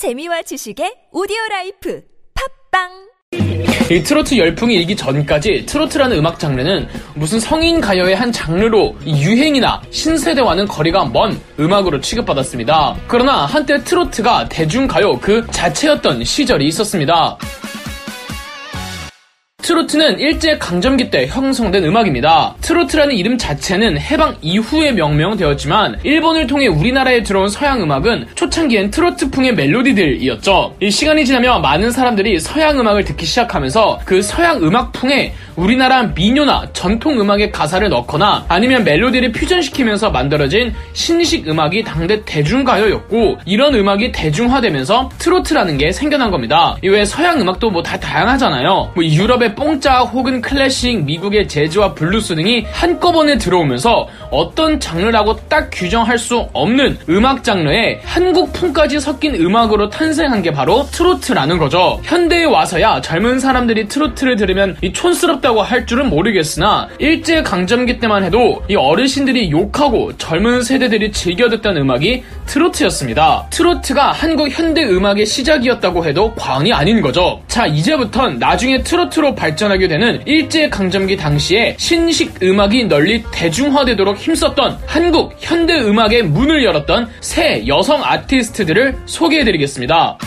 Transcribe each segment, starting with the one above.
재미와 지식의 오디오 라이프 팟빵 이 트로트 열풍이 일기 전까지 트로트라는 음악 장르는 무슨 성인 가요의 한 장르로 유행이나 신세대와는 거리가 먼 음악으로 취급받았습니다. 그러나 한때 트로트가 대중가요 그 자체였던 시절이 있었습니다. 트로트는 일제 강점기 때 형성된 음악입니다. 트로트라는 이름 자체는 해방 이후에 명명되었지만 일본을 통해 우리나라에 들어온 서양 음악은 초창기엔 트로트풍의 멜로디들이었죠. 이 시간이 지나며 많은 사람들이 서양 음악을 듣기 시작하면서 그 서양 음악풍에 우리나라 민요나 전통 음악의 가사를 넣거나 아니면 멜로디를 퓨전시키면서 만들어진 신식 음악이 당대 대중가요였고 이런 음악이 대중화되면서 트로트라는 게 생겨난 겁니다. 이외에 서양 음악도 뭐 다 다양하잖아요. 뭐 유럽의 뽕짝 혹은 클래식, 미국의 재즈와 블루스 등이 한꺼번에 들어오면서 어떤 장르라고 딱 규정할 수 없는 음악 장르에 한국 풍까지 섞인 음악으로 탄생한 게 바로 트로트라는 거죠. 현대에 와서야 젊은 사람들이 트로트를 들으면 이 촌스럽다고 할 줄은 모르겠으나 일제 강점기 때만 해도 이 어르신들이 욕하고 젊은 세대들이 즐겨 듣던 음악이 트로트였습니다. 트로트가 한국 현대 음악의 시작이었다고 해도 과언이 아닌 거죠. 자, 이제부턴 나중에 트로트로 발전하게 되는 일제 강점기 당시에 신식 음악이 널리 대중화되도록 힘썼던 한국 현대 음악의 문을 열었던 새 여성 아티스트들을 소개해드리겠습니다.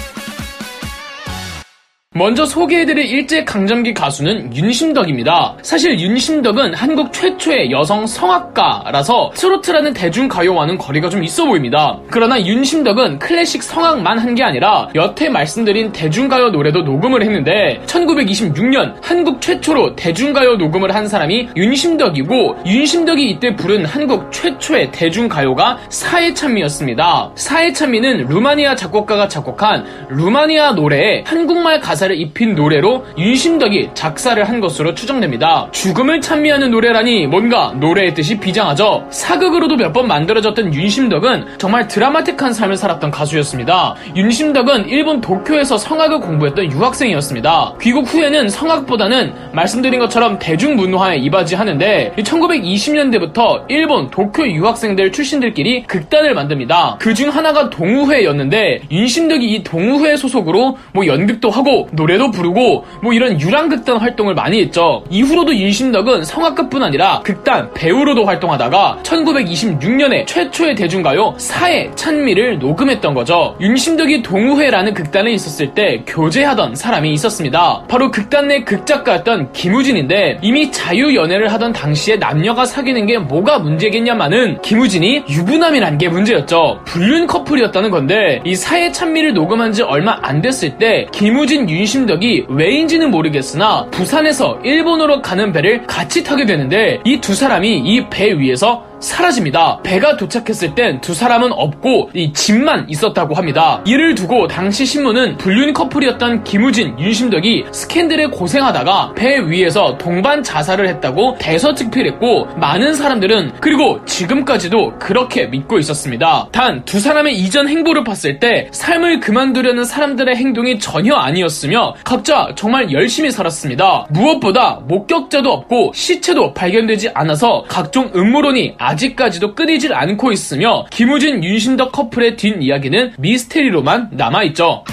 먼저 소개해드릴 일제강점기 가수는 윤심덕입니다. 사실 윤심덕은 한국 최초의 여성 성악가라서 트로트라는 대중가요와는 거리가 좀 있어 보입니다. 그러나 윤심덕은 클래식 성악만 한 게 아니라 여태 말씀드린 대중가요 노래도 녹음을 했는데 1926년 한국 최초로 대중가요 녹음을 한 사람이 윤심덕이고 윤심덕이 이때 부른 한국 최초의 대중가요가 사해찬미였습니다. 사해찬미는 루마니아 작곡가가 작곡한 루마니아 노래에 한국말 가사 가사를 입힌 노래로 윤심덕이 작사를 한 것으로 추정됩니다. 죽음을 찬미하는 노래라니 뭔가 노래의 뜻이 비장하죠. 사극으로도 몇 번 만들어졌던 윤심덕은 정말 드라마틱한 삶을 살았던 가수였습니다. 윤심덕은 일본 도쿄에서 성악을 공부했던 유학생이었습니다. 귀국 후에는 성악보다는 말씀드린 것처럼 대중문화에 이바지하는데 1920년대부터 일본 도쿄 유학생들 출신들끼리 극단을 만듭니다. 그 중 하나가 동우회였는데 윤심덕이 이 동우회 소속으로 뭐 연극도 하고 노래도 부르고 뭐 이런 유랑극단 활동을 많이 했죠. 이후로도 윤심덕은 성악가뿐 아니라 극단 배우로도 활동하다가 1926년에 최초의 대중가요 사회 찬미를 녹음했던 거죠. 윤심덕이 동우회라는 극단에 있었을 때 교제하던 사람이 있었습니다. 바로 극단 내 극작가였던 김우진인데 이미 자유 연애를 하던 당시에 남녀가 사귀는 게 뭐가 문제겠냐마는 김우진이 유부남이란 게 문제였죠. 불륜 커플이었다는 건데 이 사회 찬미를 녹음한 지 얼마 안 됐을 때 김우진 윤 윤심덕이 왜인지는 모르겠으나 부산에서 일본으로 가는 배를 같이 타게 되는데 이 두 사람이 이 배 위에서 사라집니다. 배가 도착했을 땐 두 사람은 없고 이 집만 있었다고 합니다. 이를 두고 당시 신문은 불륜 커플이었던 김우진, 윤심덕이 스캔들에 고생하다가 배 위에서 동반 자살을 했다고 대서특필했고 많은 사람들은 그리고 지금까지도 그렇게 믿고 있었습니다. 단 두 사람의 이전 행보를 봤을 때 삶을 그만두려는 사람들의 행동이 전혀 아니었으며 각자 정말 열심히 살았습니다. 무엇보다 목격자도 없고 시체도 발견되지 않아서 각종 음모론이 아 아직까지도 끊이질 않고 있으며 김우진 윤신덕 커플의 뒷이야기는 미스테리로만 남아있죠.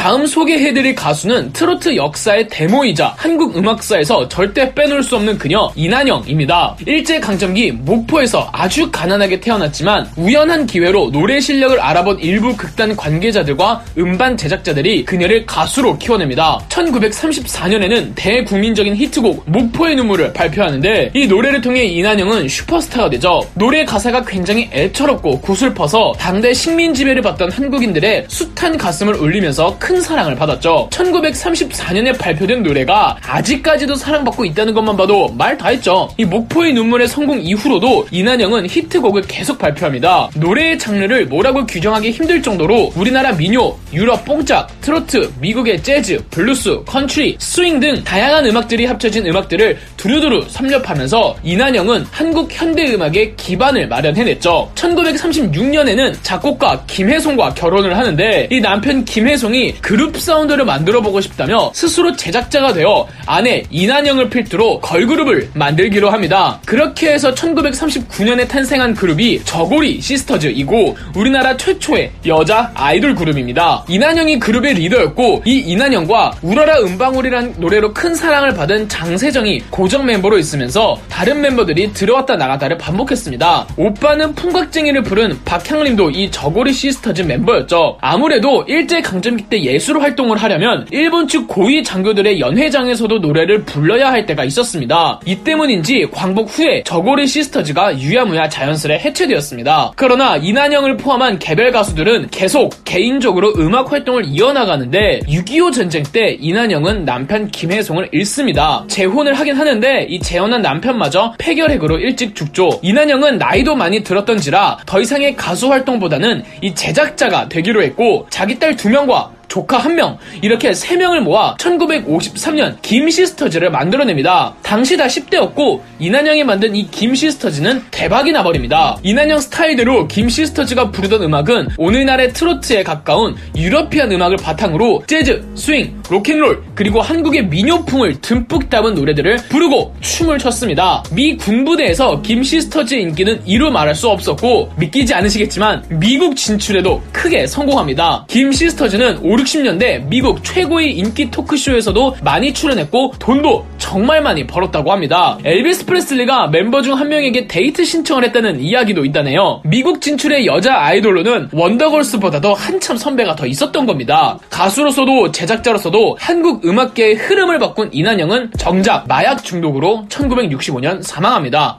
다음 소개해드릴 가수는 트로트 역사의 데모이자 한국 음악사에서 절대 빼놓을 수 없는 그녀 이난영입니다. 일제 강점기 목포에서 아주 가난하게 태어났지만 우연한 기회로 노래 실력을 알아본 일부 극단 관계자들과 음반 제작자들이 그녀를 가수로 키워냅니다. 1934년에는 대국민적인 히트곡 목포의 눈물을 발표하는데 이 노래를 통해 이난영은 슈퍼스타가 되죠. 노래 가사가 굉장히 애처롭고 구슬퍼서 당대 식민 지배를 받던 한국인들의 숱한 가슴을 울리면서 큰 사랑을 받았죠. 1934년에 발표된 노래가 아직까지도 사랑받고 있다는 것만 봐도 말 다 했죠. 이 목포의 눈물의 성공 이후로도 이난영은 히트곡을 계속 발표합니다. 노래의 장르를 뭐라고 규정하기 힘들 정도로 우리나라 민요, 유럽 뽕짝, 트로트, 미국의 재즈, 블루스, 컨트리, 스윙 등 다양한 음악들이 합쳐진 음악들을 두루두루 섭렵하면서 이난영은 한국 현대 음악의 기반을 마련해냈죠. 1936년에는 작곡가 김해송과 결혼을 하는데 이 남편 김해송이 그룹 사운드를 만들어 보고 싶다며 스스로 제작자가 되어 아내 이난영을 필두로 걸그룹을 만들기로 합니다. 그렇게 해서 1939년에 탄생한 그룹이 저고리 시스터즈이고 우리나라 최초의 여자 아이돌 그룹입니다. 이난영이 그룹의 리더였고 이 이난영과 울어라 은방울이란 노래로 큰 사랑을 받은 장세정이 고정 멤버로 있으면서 다른 멤버들이 들어왔다 나갔다를 반복했습니다. 오빠는 풍각쟁이를 부른 박향림도 이 저고리 시스터즈 멤버였죠. 아무래도 일제강점기 때 예술 활동을 하려면 일본 측 고위 장교들의 연회장에서도 노래를 불러야 할 때가 있었습니다. 이 때문인지 광복 후에 저고리 시스터즈가 유야무야 자연스레 해체되었습니다. 그러나 이난영을 포함한 개별 가수들은 계속 개인적으로 음악 활동을 이어나가는데 6.25 전쟁 때 이난영은 남편 김해송을 잃습니다. 재혼을 하긴 하는데 이 재혼한 남편마저 폐결핵으로 일찍 죽죠. 이난영은 나이도 많이 들었던지라 더 이상의 가수 활동보다는 이 제작자가 되기로 했고 자기 딸 두 명과 조카 한 명, 이렇게 세 명을 모아 1953년 김시스터즈를 만들어냅니다. 당시 다 10대였고 이난영이 만든 이 김시스터즈는 대박이 나버립니다. 이난영 스타일대로 김시스터즈가 부르던 음악은 오늘날의 트로트에 가까운 European 음악을 바탕으로 재즈, 스윙, 로큰롤 그리고 한국의 민요풍을 듬뿍 담은 노래들을 부르고 춤을 췄습니다. 미 군부대에서 김시스터즈의 인기는 이루 말할 수 없었고 믿기지 않으시겠지만 미국 진출에도 크게 성공합니다. 김시스터즈는 5, 60년대 미국 최고의 인기 토크쇼에서도 많이 출연했고 돈도 정말 많이 벌었다고 합니다. 엘비스 프레슬리가 멤버 중 한 명에게 데이트 신청을 했다는 이야기도 있다네요. 미국 진출의 여자 아이돌로는 원더걸스보다도 한참 선배가 더 있었던 겁니다. 가수로서도 제작자로서도 한국 음악계의 흐름을 바꾼 이난영은 정작 마약 중독으로 1965년 사망합니다.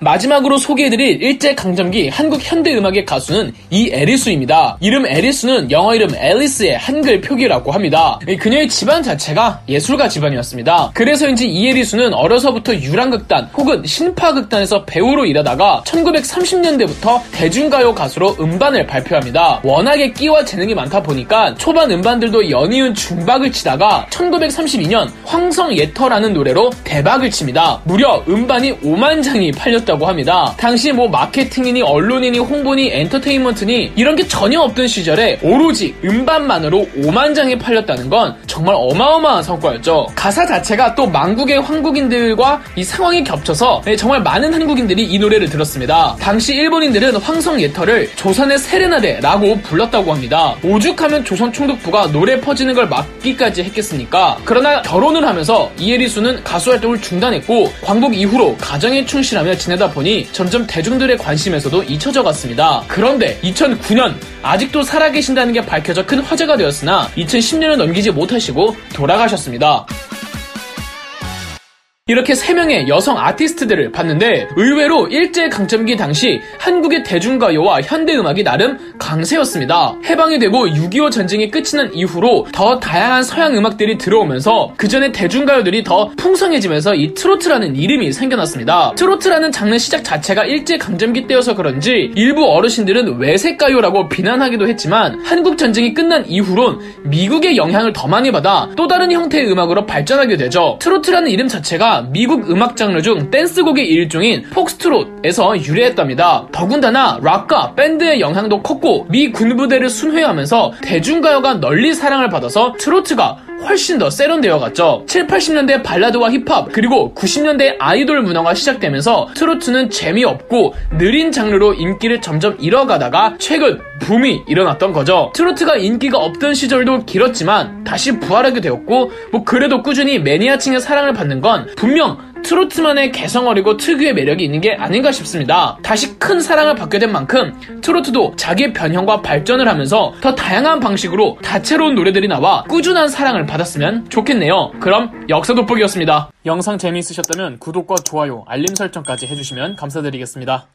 마지막으로 소개해드릴 일제강점기 한국 현대음악의 가수는 이 에리수입니다. 이름 에리수는 영어 이름 앨리스의 한글 표기라고 합니다. 그녀의 집안 자체가 예술가 집안이었습니다. 그래서인지 이 에리수는 어려서부터 유랑극단 혹은 신파극단에서 배우로 일하다가 1930년대부터 대중가요 가수로 음반을 발표합니다. 워낙에 끼와 재능이 많다 보니까 초반 음반들도 연이은 중박을 치다가 1932년 황성예터라는 노래로 대박을 칩니다. 무려 음반이 5만 장이 팔렸 있었다고 합니다. 당시 뭐 마케팅이니 언론이니 홍보니 엔터테인먼트니 이런 게 전혀 없던 시절에 오로지 음반만으로 5만 장이 팔렸다는 건 정말 어마어마한 성과였죠. 가사 자체가 또 망국의 황국인들과 이 상황이 겹쳐서 네, 정말 많은 한국인들이 이 노래를 들었습니다. 당시 일본인들은 황성예터를 조선의 세레나데라고 불렀다고 합니다. 오죽하면 조선 총독부가 노래 퍼지는 걸 막기까지 했겠습니까? 그러나 결혼을 하면서 이에리수는 가수 활동을 중단했고 광복 이후로 가정에 충실하며 지내 지내다 보니 점점 대중들의 관심에서도 잊혀져 갔습니다. 그런데 2009년 아직도 살아계신다는 게 밝혀져 큰 화제가 되었으나 2010년을 넘기지 못하시고 돌아가셨습니다. 이렇게 3명의 여성 아티스트들을 봤는데 의외로 일제강점기 당시 한국의 대중가요와 현대음악이 나름 강세였습니다. 해방이 되고 6.25 전쟁이 끝이 난 이후로 더 다양한 서양 음악들이 들어오면서 그 전에 대중가요들이 더 풍성해지면서 이 트로트라는 이름이 생겨났습니다. 트로트라는 장르 시작 자체가 일제강점기 때여서 그런지 일부 어르신들은 왜색가요라고 비난하기도 했지만 한국 전쟁이 끝난 이후론 미국의 영향을 더 많이 받아 또 다른 형태의 음악으로 발전하게 되죠. 트로트라는 이름 자체 가 미국 음악 장르 중 댄스곡의 일종인 폭스트롯에서 유래했답니다. 더군다나 락과 밴드의 영향도 컸고 미 군부대를 순회하면서 대중가요가 널리 사랑을 받아서 트로트가 훨씬 더 세련되어 갔죠. 7, 80년대 발라드와 힙합 그리고 90년대 아이돌 문화가 시작되면서 트로트는 재미없고 느린 장르로 인기를 점점 잃어가다가 최근 붐이 일어났던 거죠. 트로트가 인기가 없던 시절도 길었지만 다시 부활하게 되었고 뭐 그래도 꾸준히 매니아층의 사랑을 받는 건 분명 트로트만의 개성 어리고 특유의 매력이 있는 게 아닌가 싶습니다. 다시 큰 사랑을 받게 된 만큼 트로트도 자기의 변형과 발전을 하면서 더 다양한 방식으로 다채로운 노래들이 나와 꾸준한 사랑을 받았으면 좋겠네요. 그럼 역사 돋보기였습니다. 영상 재미있으셨다면 구독과 좋아요, 알림 설정까지 해주시면 감사드리겠습니다.